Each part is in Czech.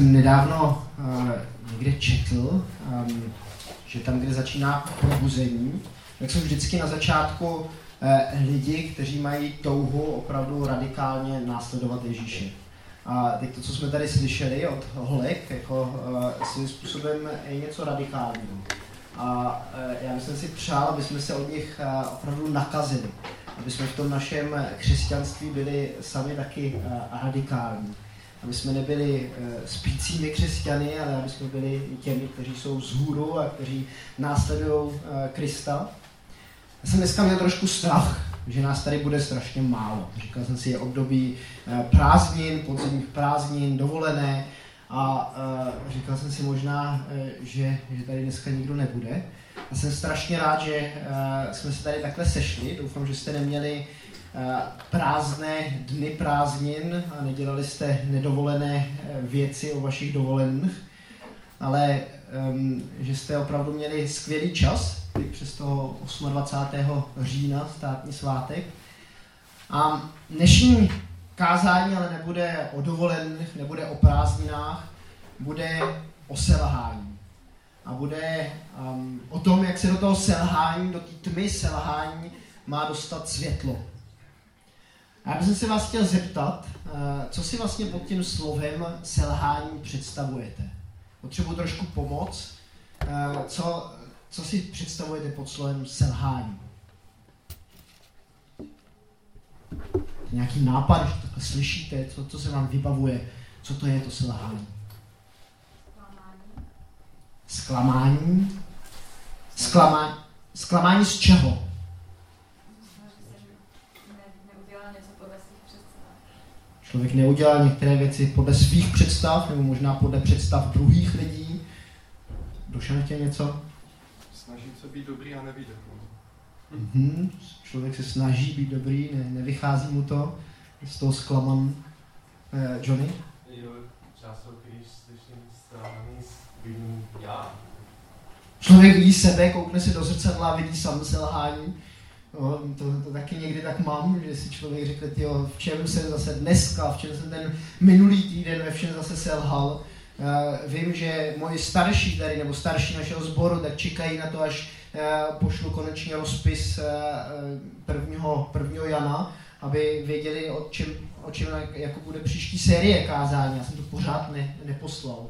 jsem nedávno uh, někde četl, um, že tam, kde začíná probuzení, tak jsou vždycky na začátku uh, lidi, kteří mají touhu opravdu radikálně následovat Ježíše. A teď to, co jsme tady slyšeli od holek, jako uh, svým způsobem je něco radikálního. A uh, já bych si přál, aby jsme se od nich uh, opravdu nakazili. Aby jsme v tom našem křesťanství byli sami taky uh, radikální aby jsme nebyli uh, spícími křesťany, ale aby jsme byli těmi, kteří jsou vzhůru a kteří následují uh, Krista. Já jsem dneska měl trošku strach, že nás tady bude strašně málo. Říkal jsem si, je období uh, prázdnin, podzimních prázdnin, dovolené a říkal jsem si možná, že, že tady dneska nikdo nebude. A jsem strašně rád, že jsme se tady takhle sešli. Doufám, že jste neměli Eh, prázdné dny prázdnin a nedělali jste nedovolené eh, věci o vašich dovolených, ale um, že jste opravdu měli skvělý čas, přes toho 28. října, státní svátek. A dnešní kázání ale nebude o dovolených, nebude o prázdninách, bude o selhání. A bude um, o tom, jak se do toho selhání, do té tmy selhání má dostat světlo. Já bych se vás chtěl zeptat, eh, co si vlastně pod tím slovem selhání představujete? Potřebuji trošku pomoc. Eh, co, co si představujete pod slovem selhání? Nějaký nápad, že takhle slyšíte, co, co se vám vybavuje, co to je to selhání? Zklamání. Zklamání. Zklamání z čeho? Člověk neudělal některé věci podle svých představ, nebo možná podle představ druhých lidí. Dušan chtěl něco? Snažit se být dobrý a nevíde. Mm-hmm. Člověk se snaží být dobrý, ne, nevychází mu to. Z toho zklaman eh, Johnny? Jo, často, když slyším vidím já. Člověk vidí sebe, koukne se do zrcadla a vidí sam selhání. No, to, to taky někdy tak mám, že si člověk řekne, tyjo, v čem jsem zase dneska, v čem jsem ten minulý týden ve všem zase selhal. Uh, vím, že moji starší tady, nebo starší našeho sboru, tak čekají na to, až uh, pošlu konečně rozpis uh, prvního, prvního Jana, aby věděli, o čem, o čem jako bude příští série kázání. Já jsem to pořád ne, neposlal.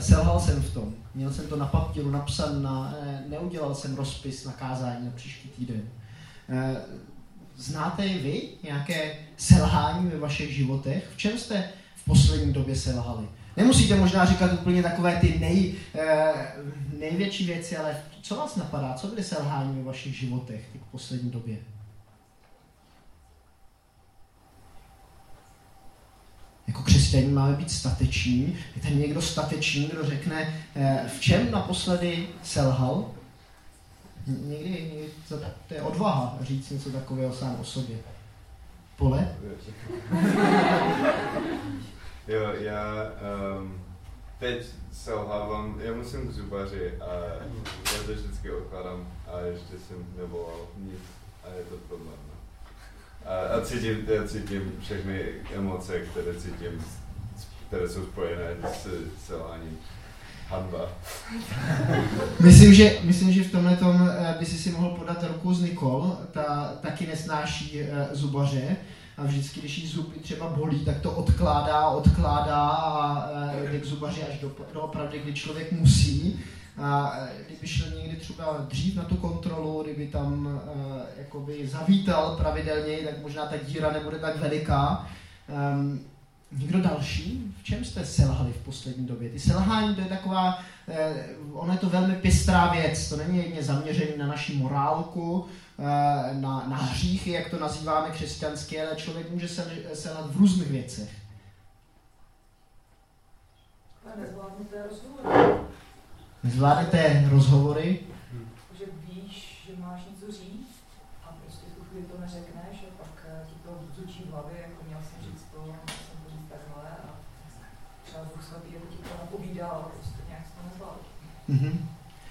Selhal jsem v tom. Měl jsem to na papíru napsan, na, neudělal jsem rozpis na kázání na příští týden. Eh, znáte i vy nějaké selhání ve vašich životech? V čem jste v poslední době selhali? Nemusíte možná říkat úplně takové ty nej, eh, největší věci, ale co vás napadá? Co byly selhání ve vašich životech v poslední době? Jako křesťaní máme být stateční. Je tady někdo statečný, kdo řekne, eh, v čem naposledy selhal? Někdy, někdy to, to je odvaha říct něco takového sám o sobě. Pole? jo, já um, teď selhávám, já musím k zubaři a já to vždycky odkladám a ještě jsem nevolal nic a je to problém. No. A, a cítím, já cítím všechny emoce, které cítím, které jsou spojené s selháním. Hanba. myslím, že, myslím, že v tomhle tom eh, by si si mohl podat ruku z Nikol, ta taky nesnáší uh, zubaře a vždycky, když jí zuby třeba bolí, tak to odkládá, odkládá a uh, jde k zubaři až do, do kdy člověk musí. A kdyby šel někdy třeba dřív na tu kontrolu, kdyby tam jakoby zavítal pravidelně, tak možná ta díra nebude tak veliká. Um, Někdo další? V čem jste selhali v poslední době? Ty selhání, to je taková, eh, ono je to velmi pestrá věc, to není jedně zaměřený na naši morálku, eh, na, na hříchy, jak to nazýváme křesťansky, ale člověk může selhat v různých věcech. Nezvládnete rozhovory. Nezvládnete rozhovory? Že víš, že máš něco říct a prostě tu chvíli to neřekneš a pak eh, ti to zučí v hlavě, jako měl jsem říct to, Mm-hmm.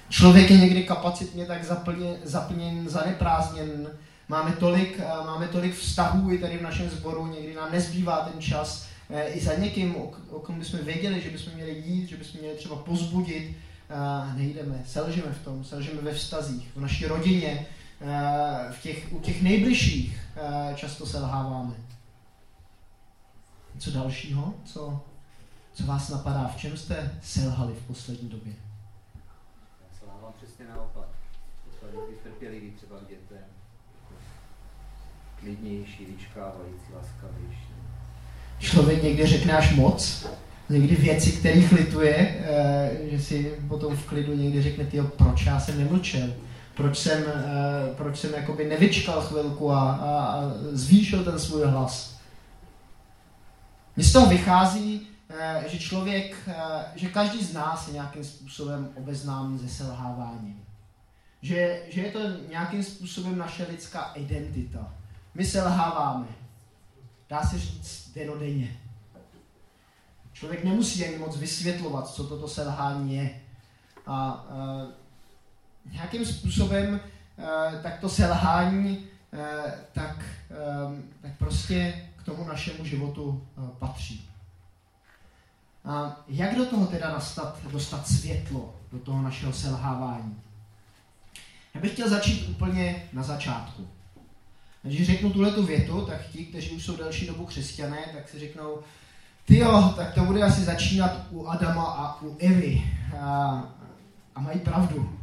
Člověk je někdy kapacitně tak zaplněn, zaplněn, zaneprázdněn. Máme tolik, máme tolik vztahů i tady v našem sboru, někdy nám nezbývá ten čas eh, i za někým, o, o kom bychom věděli, že bychom měli jít, že bychom měli třeba pozbudit, a nejdeme, selžeme v tom, selžeme ve vztazích, v naší rodině, eh, v těch, u těch nejbližších eh, často selháváme. Co dalšího? Co, co vás napadá? V čem jste selhali v poslední době? Já selhávám přesně naopak. Poslední trpělivý třeba k dětem. Klidnější, vyčkávající, laskavější. Člověk někdy řekne až moc, někdy věci, kterých lituje, eh, že si potom v klidu někdy řekne, tyjo, proč já jsem nemlčel, proč jsem, eh, proč jsem jakoby nevyčkal chvilku a, a, a zvýšil ten svůj hlas. Mně z toho vychází, že člověk, že každý z nás je nějakým způsobem obeznámý se selháváním. Že, že je to nějakým způsobem naše lidská identita. My selháváme. Dá se říct denodenně. Člověk nemusí ani moc vysvětlovat, co toto selhání je. A a nějakým způsobem a, tak to selhání a, tak, a, tak prostě k tomu našemu životu a, patří. A jak do toho teda nastat, dostat světlo, do toho našeho selhávání? Já bych chtěl začít úplně na začátku. Když řeknu tuhle tu větu, tak ti, kteří už jsou delší dobu křesťané, tak si řeknou, ty jo, tak to bude asi začínat u Adama a u Evy. A, a mají pravdu.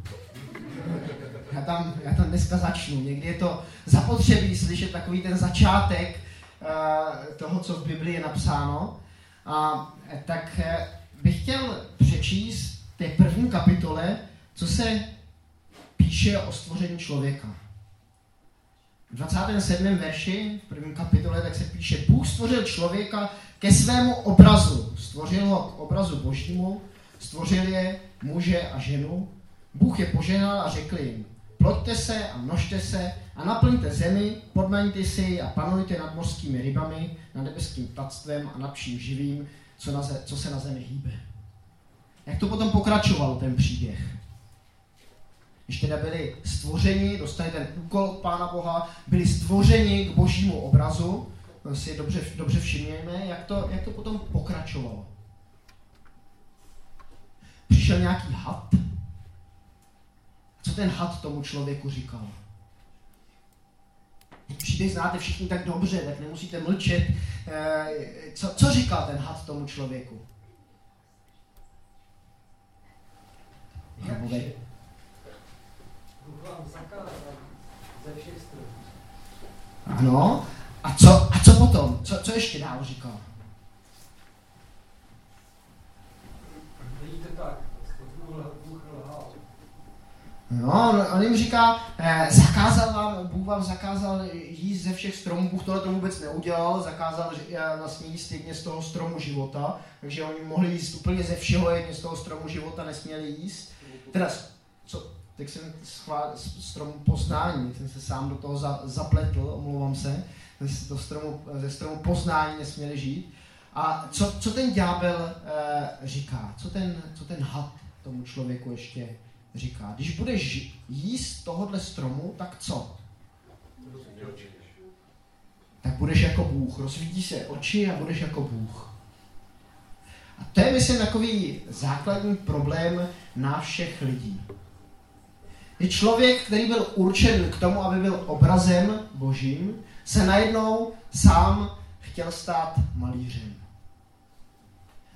Já tam, já tam dneska začnu. Někdy je to zapotřebí slyšet takový ten začátek uh, toho, co v Biblii je napsáno. A tak uh, bych chtěl přečíst té první kapitole, co se píše o stvoření člověka. V 27. verši, v první kapitole, tak se píše, Bůh stvořil člověka ke svému obrazu. Stvořil ho k obrazu božímu, stvořil je muže a ženu. Bůh je poženal a řekl jim, ploďte se a množte se a naplňte zemi, podmaňte si a panujte nad mořskými rybami, nad nebeským ptactvem a nad vším živým, co, na ze, co se na zemi hýbe. Jak to potom pokračoval ten příběh? Když teda byli stvořeni, dostali ten úkol od Pána Boha, byli stvořeni k božímu obrazu, si dobře, dobře všimněme, jak to, jak to potom pokračovalo. Přišel nějaký had. Co ten had tomu člověku říkal? Příběh znáte všichni tak dobře, tak nemusíte mlčet. Eh, co, co říkal ten had tomu člověku? Stromů. Ano, a co, a co potom? Co, co ještě dál říkal? Vidíte tak, Bůh lhal. No, on jim říká, eh, zakázal vám, Bůh vám zakázal jíst ze všech stromů, Bůh tohle to vůbec neudělal, zakázal eh, vlastně jíst jedně z toho stromu života, takže oni mohli jíst úplně ze všeho, jedně z toho stromu života nesměli jíst. Teda, co, tak jsem schvál, strom poznání, jsem se sám do toho za, zapletl, omlouvám se do stromu, ze stromu poznání nesměli žít. A co, co ten ďábel e, říká? Co ten, co ten had tomu člověku ještě říká? Když budeš jíst tohohle stromu, tak co? Tak budeš jako Bůh. Rozvídí se oči a budeš jako Bůh. A to je, myslím, takový základní problém na všech lidí. Je člověk, který byl určen k tomu, aby byl obrazem božím, se najednou sám chtěl stát malířem.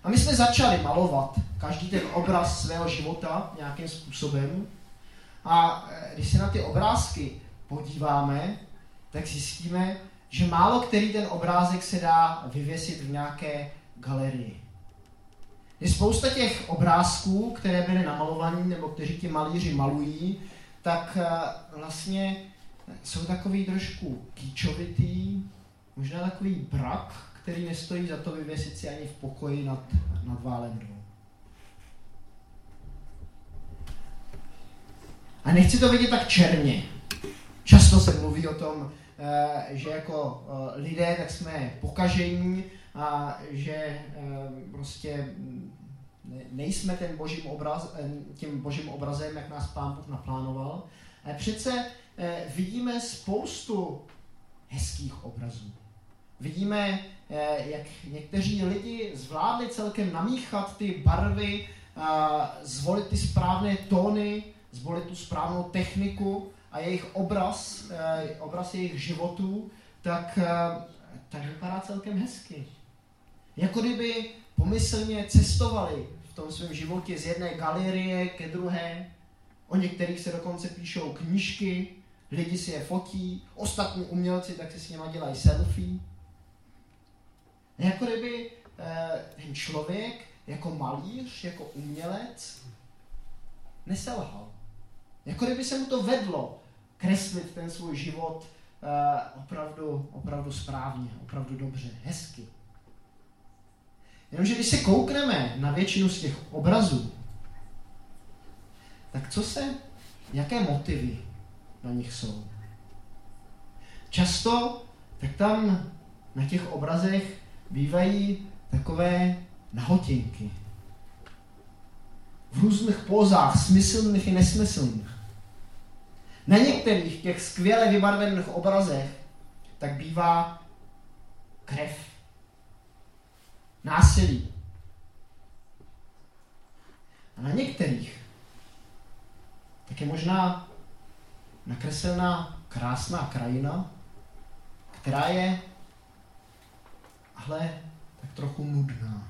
A my jsme začali malovat každý ten obraz svého života nějakým způsobem. A eh, když se na ty obrázky podíváme, tak zjistíme, že málo který ten obrázek se dá vyvěsit v nějaké galerii. Je spousta těch obrázků, které byly namalované, nebo kteří ti malíři malují, tak eh, vlastně jsou takový trošku kýčovitý, možná takový brak, který nestojí za to vyvěsit si ani v pokoji nad, nad válendou. A nechci to vidět tak černě. Často se mluví o tom, eh, že jako eh, lidé tak jsme pokažení a že eh, prostě nejsme ten božím obraz, tím božím obrazem, jak nás pán Bůh naplánoval. Ale přece vidíme spoustu hezkých obrazů. Vidíme, jak někteří lidi zvládli celkem namíchat ty barvy, zvolit ty správné tóny, zvolit tu správnou techniku a jejich obraz, eh, obraz jejich životů, tak, tak vypadá celkem hezky. Jako kdyby pomyslně cestovali v tom svém životě z jedné galerie ke druhé, o některých se dokonce píšou knížky, lidi si je fotí, ostatní umělci tak si s nimi dělají selfie. Jako kdyby eh, ten člověk jako malíř, jako umělec neselhal. Jako kdyby se mu to vedlo kreslit ten svůj život eh, opravdu, opravdu správně, opravdu dobře, hezky. Jenomže když se koukneme na většinu z těch obrazů, tak co se, jaké motivy na nich jsou? Často, tak tam na těch obrazech bývají takové nahotěnky. V různých pozách, smyslných i nesmyslných. Na některých těch skvěle vybarvených obrazech tak bývá krev, násilí. A na některých tak je možná nakreslená krásná krajina, která je ale tak trochu nudná.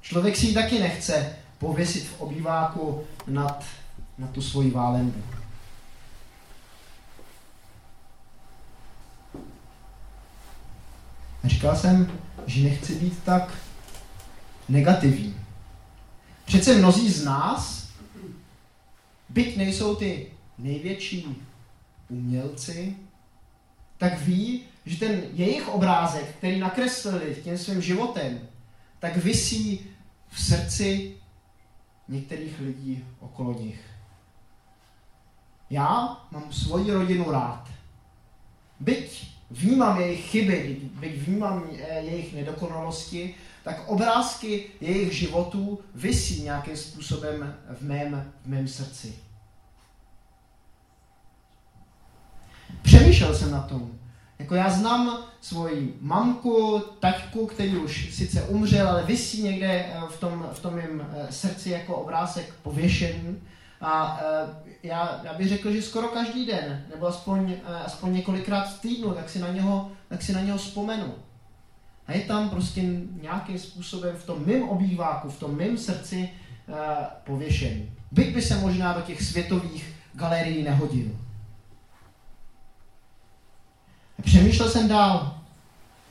Člověk si ji taky nechce pověsit v obýváku nad, nad tu svoji válenbu. Říkal jsem, že nechci být tak negativní. Přece mnozí z nás, byť nejsou ty největší umělci, tak ví, že ten jejich obrázek, který nakreslili tím svým životem, tak visí v srdci některých lidí okolo nich. Já mám svoji rodinu rád. Byť vnímám jejich chyby, byť vnímám eh, jejich nedokonalosti, tak obrázky jejich životů visí nějakým způsobem v mém, v mém srdci. Přemýšlel jsem na tom. Jako já znám svoji mamku, taťku, který už sice umřel, ale visí někde eh, v tom, v tom mém eh, srdci jako obrázek pověšený. A já, já bych řekl, že skoro každý den, nebo aspoň, aspoň několikrát v týdnu, tak si na něho, tak si na něho vzpomenu. A je tam prostě nějakým způsobem v tom mém obýváku, v tom mém srdci pověšený. Byť by se možná do těch světových galerií nehodil. Přemýšlel jsem dál.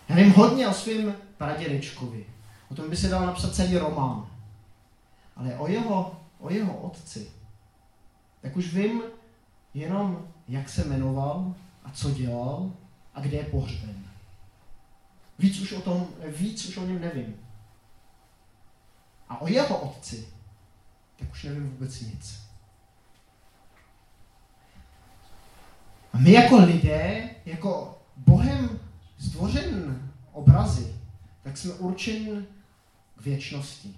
Já vím hodně o svém pradědečkovi. O tom by se dal napsat celý román. Ale o jeho, o jeho otci, tak už vím jenom, jak se jmenoval a co dělal a kde je pohřben. Víc už o tom, víc už o něm nevím. A o jeho otci, tak už nevím vůbec nic. A my jako lidé, jako Bohem stvořen obrazy, tak jsme určeni k věčnosti.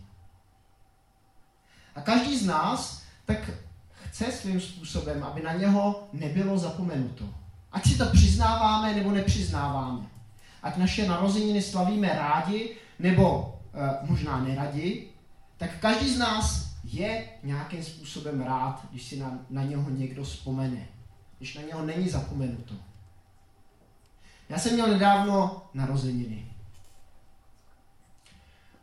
A každý z nás tak chce svým způsobem, aby na něho nebylo zapomenuto. Ať si to přiznáváme nebo nepřiznáváme ať naše narozeniny slavíme rádi, nebo e, možná neradi, tak každý z nás je nějakým způsobem rád, když si na, na něho někdo vzpomene, když na něho není zapomenuto. Já jsem měl nedávno narozeniny.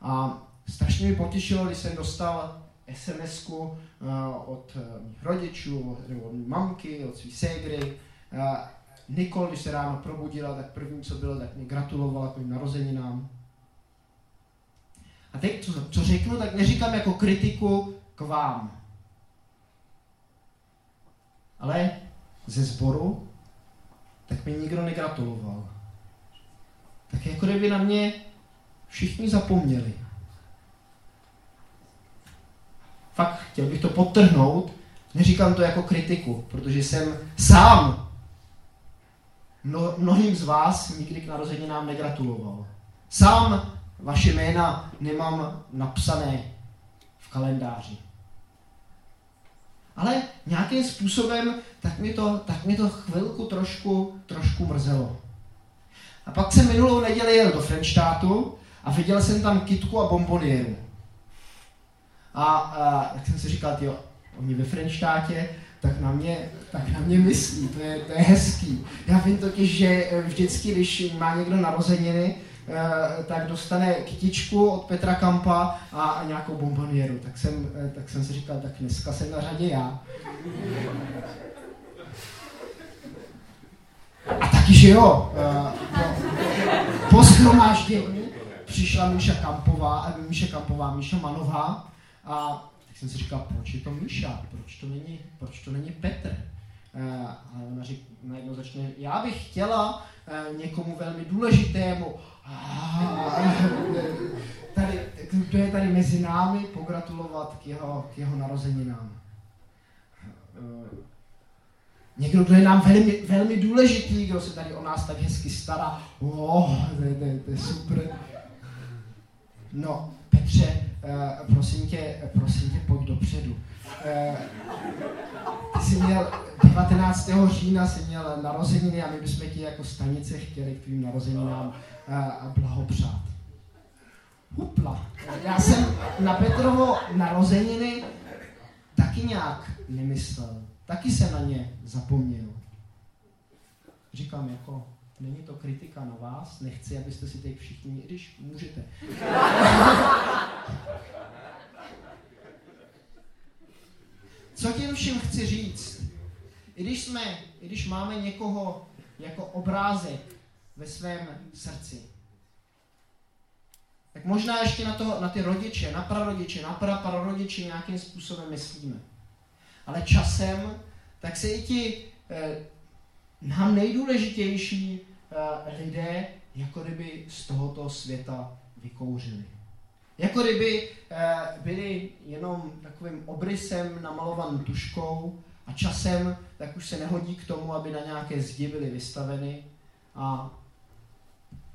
A strašně mi potěšilo, když jsem dostal sms uh, e, od uh, mých rodičů, nebo od mamky, od svých ségry, uh, Nikol, když se ráno probudila, tak první, co bylo, tak mě gratulovala k mým narozeninám. A teď, co, co řeknu, tak neříkám jako kritiku k vám. Ale ze sboru, tak mi nikdo negratuloval. Tak jako kdyby na mě všichni zapomněli. Fakt, chtěl bych to podtrhnout, neříkám to jako kritiku, protože jsem sám mno, mnohým z vás nikdy k narozeninám negratuloval. Sám vaše jména nemám napsané v kalendáři. Ale nějakým způsobem tak mi to, tak mi to chvilku trošku, trošku mrzelo. A pak jsem minulou neděli jel do Frenštátu a viděl jsem tam kitku a bombonieru. A, a tak jsem si říkal, jo, oni ve Frenštátě, tak na mě, tak na mě myslí, to je, to je hezký. Já vím totiž, že vždycky, když má někdo narozeniny, tak dostane kytičku od Petra Kampa a, nějakou bombonieru. Tak jsem, eh, tak jsem si říkal, tak dneska jsem na řadě já. A taky, že jo, eh, po, po schromáždění přišla Míša Kampová, Míša Kampová, Míša Manová a tak jsem si říkal, proč je to Míša, proč to není, proč to není Petr? A ona řík, najednou začne, já bych chtěla někomu velmi důležitému, tady, to je tady mezi námi, pogratulovat k jeho, k jeho narozeninám. Uh, někdo, kdo je nám velmi, velmi důležitý, kdo se tady o nás tak hezky stará, oh, to, je, to, je, to je super. No, Petře, uh, prosím tě, prosím tě, pojď dopředu. Ty jsi měl 19. října jsi měl narozeniny a my bychom ti jako stanice chtěli k tvým narozeninám uh, blahopřát. Hupla. Já jsem na Petrovo narozeniny taky nějak nemyslel. Taky jsem na ně zapomněl. Říkám jako, Není to kritika na vás, nechci, abyste si teď všichni, když můžete. Co tím všem chci říct? Když jsme, když máme někoho jako obrázek ve svém srdci, tak možná ještě na, to, na ty rodiče, na prarodiče, na praprarodiče nějakým způsobem myslíme. Ale časem, tak se i ti eh, nám nejdůležitější uh, lidé jako kdyby z tohoto světa vykouřili. Jako kdyby uh, byli jenom takovým obrysem namalovaným tuškou a časem tak už se nehodí k tomu, aby na nějaké zdi byly vystaveny a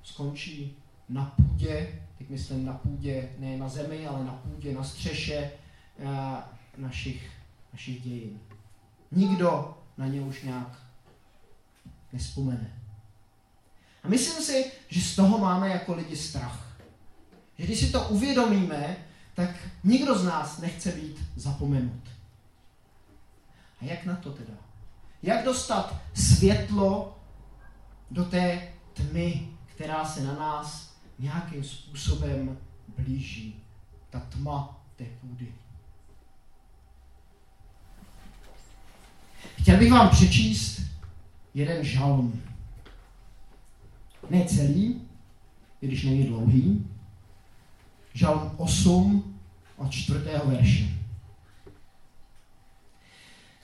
skončí na půdě, teď myslím na půdě, ne na zemi, ale na půdě, na střeše uh, našich, našich dějin. Nikdo na ně už nějak nespomene. A myslím si, že z toho máme jako lidi strach. Že když si to uvědomíme, tak nikdo z nás nechce být zapomenut. A jak na to teda? Jak dostat světlo do té tmy, která se na nás nějakým způsobem blíží? Ta tma té půdy. Chtěl bych vám přečíst jeden žalm. Ne celý, i když není dlouhý. Žalm 8 od 4. verše.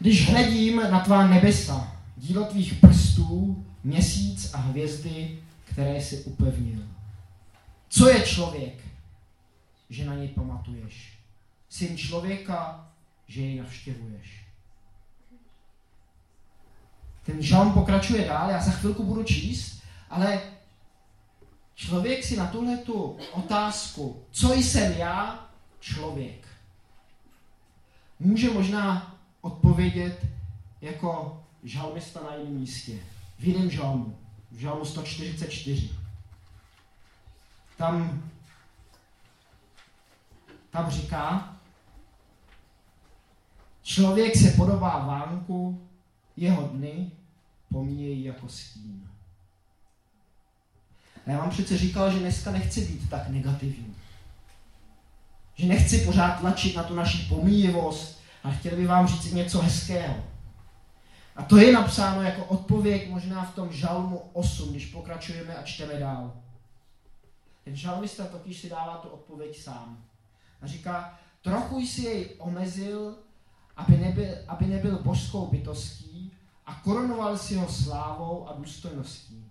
Když hledím na tvá nebesa, dílo tvých prstů, měsíc a hvězdy, které jsi upevnil. Co je člověk, že na něj pamatuješ? Syn člověka, že jej navštěvuješ. Ten žalm pokračuje dál, já za chvilku budu číst, ale člověk si na tuhle tu otázku, co jsem já, člověk, může možná odpovědět jako žalmista na jiném místě, v jiném žalmu, v žalmu 144. Tam, tam říká, člověk se podobá vánku, jeho dny pomíjejí jako stín. A já vám přece říkal, že dneska nechci být tak negativní. Že nechci pořád tlačit na tu naši pomíjivost, ale chtěl bych vám říct něco hezkého. A to je napsáno jako odpověď možná v tom žalmu 8, když pokračujeme a čteme dál. Ten žalmista totiž si dává tu odpověď sám. A říká, trochu jsi jej omezil, aby nebyl, aby nebyl božskou bytostí a korunoval si ho slávou a důstojností.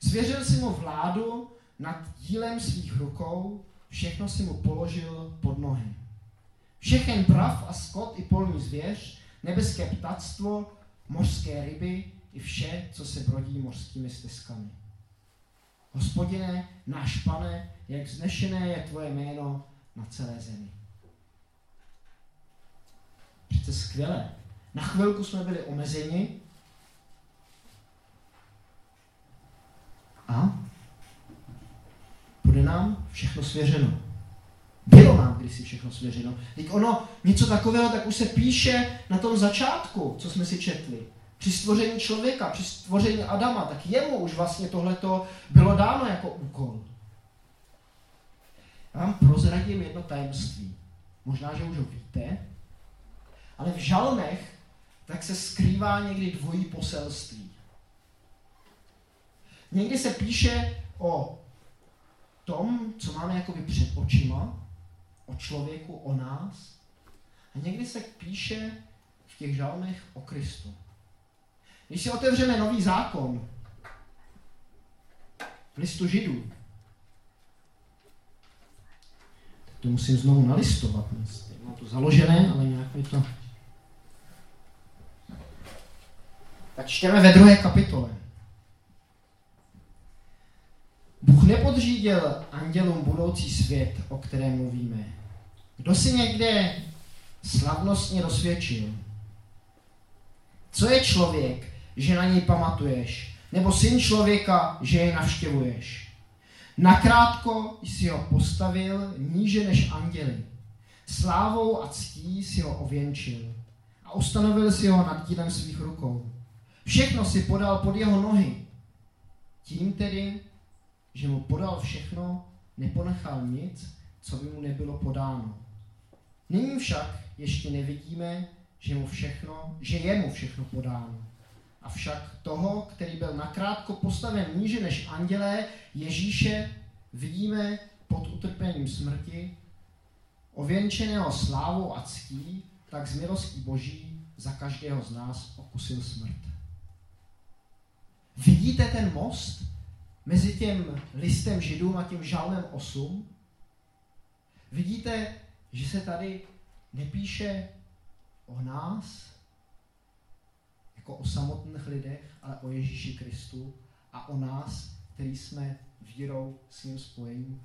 Zvěřil si mu vládu nad dílem svých rukou, všechno si mu položil pod nohy. Všechen prav a skot i polní zvěř, nebeské ptactvo, mořské ryby i vše, co se brodí mořskými stezkami. Hospodine, náš pane, jak znešené je tvoje jméno na celé zemi. Přece skvělé. Na chvilku jsme byli omezeni, A bude nám všechno svěřeno. Bylo nám kdysi všechno svěřeno. Teď ono, něco takového, tak už se píše na tom začátku, co jsme si četli. Při stvoření člověka, při stvoření Adama, tak jemu už vlastně tohleto bylo dáno jako úkol. Já vám prozradím jedno tajemství. Možná, že už ho víte, ale v žalmech tak se skrývá někdy dvojí poselství. Někdy se píše o tom, co máme jakoby před očima, o člověku, o nás. A někdy se píše v těch žalmech o Kristu. Když si otevřeme nový zákon v listu židů, tak to musím znovu nalistovat. Mám to založené, ale nějak mi to... Tak čteme ve druhé kapitole. Bůh nepodřídil andělům budoucí svět, o kterém mluvíme. Kdo si někde slavnostně dosvědčil? Co je člověk, že na něj pamatuješ? Nebo syn člověka, že je navštěvuješ? Nakrátko jsi ho postavil níže než anděli. Slávou a ctí si ho ověnčil a ustanovil si ho nad dílem svých rukou. Všechno si podal pod jeho nohy. Tím tedy že mu podal všechno, neponechal nic, co by mu nebylo podáno. Nyní však ještě nevidíme, že, mu všechno, že je mu všechno podáno. Avšak toho, který byl nakrátko postaven níže než andělé, Ježíše, vidíme pod utrpením smrti, ověnčeného slávou a ctí, tak z milostí Boží za každého z nás okusil smrt. Vidíte ten most, mezi tím listem židům a tím žalmem 8, vidíte, že se tady nepíše o nás, jako o samotných lidech, ale o Ježíši Kristu a o nás, který jsme vírou s ním spojení.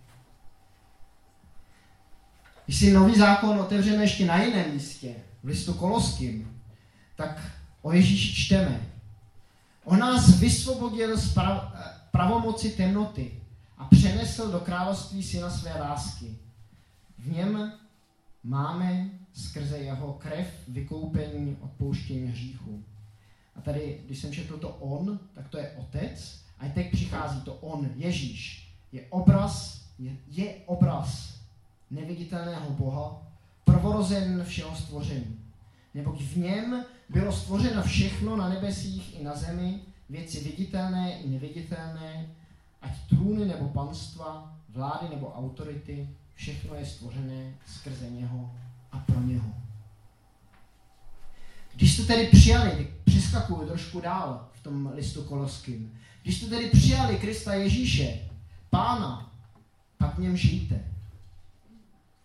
Když si nový zákon otevřeme ještě na jiném místě, v listu Koloským, tak o Ježíši čteme. On nás vysvobodil pravomoci temnoty a přenesl do království syna své lásky. V něm máme skrze jeho krev vykoupení odpouštění hříchu. A tady, když jsem četl to on, tak to je otec. A teď přichází to on, Ježíš. Je obraz, je, je obraz neviditelného Boha, prvorozen všeho stvoření. Neboť v něm bylo stvořeno všechno na nebesích i na zemi, věci viditelné i neviditelné, ať trůny nebo panstva, vlády nebo autority, všechno je stvořené skrze něho a pro něho. Když jste tedy přijali, přeskakuju trošku dál v tom listu koloským, když jste tedy přijali Krista Ježíše, Pána, pak v něm žijte.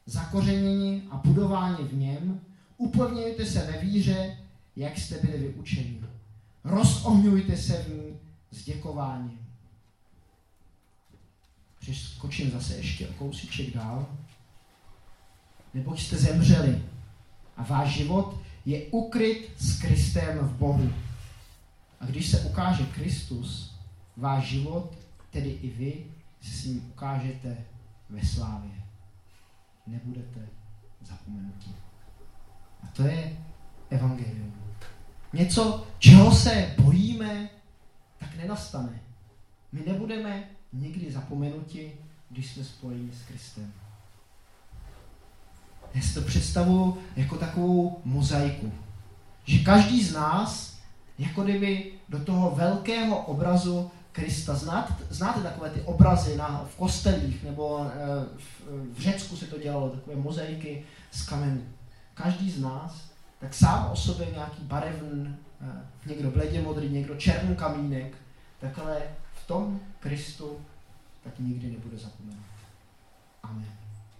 Zakořenění a budování v něm, upevňujte se ve víře, jak jste byli vyučeni. Rozohňujte se v ní s děkováním. Přeskočím zase ještě o kousíček dál. Neboť jste zemřeli a váš život je ukryt s Kristem v Bohu. A když se ukáže Kristus, váš život, tedy i vy, se s ním ukážete ve slávě. Nebudete zapomenutí. A to je evangelium. Něco, čeho se bojíme, tak nenastane. My nebudeme nikdy zapomenuti, když jsme spojeni s Kristem. Já si to představuji jako takovou mozaiku. Že každý z nás, jako kdyby do toho velkého obrazu Krista, znáte, znáte takové ty obrazy na, v kostelích, nebo e, v, v Řecku se to dělalo, takové mozaiky z kamenu. Každý z nás, tak sám o sobě nějaký barevný, e, někdo bledě modrý, někdo černý kamínek, tak ale v tom Kristu tak nikdy nebude zapomenut. Amen.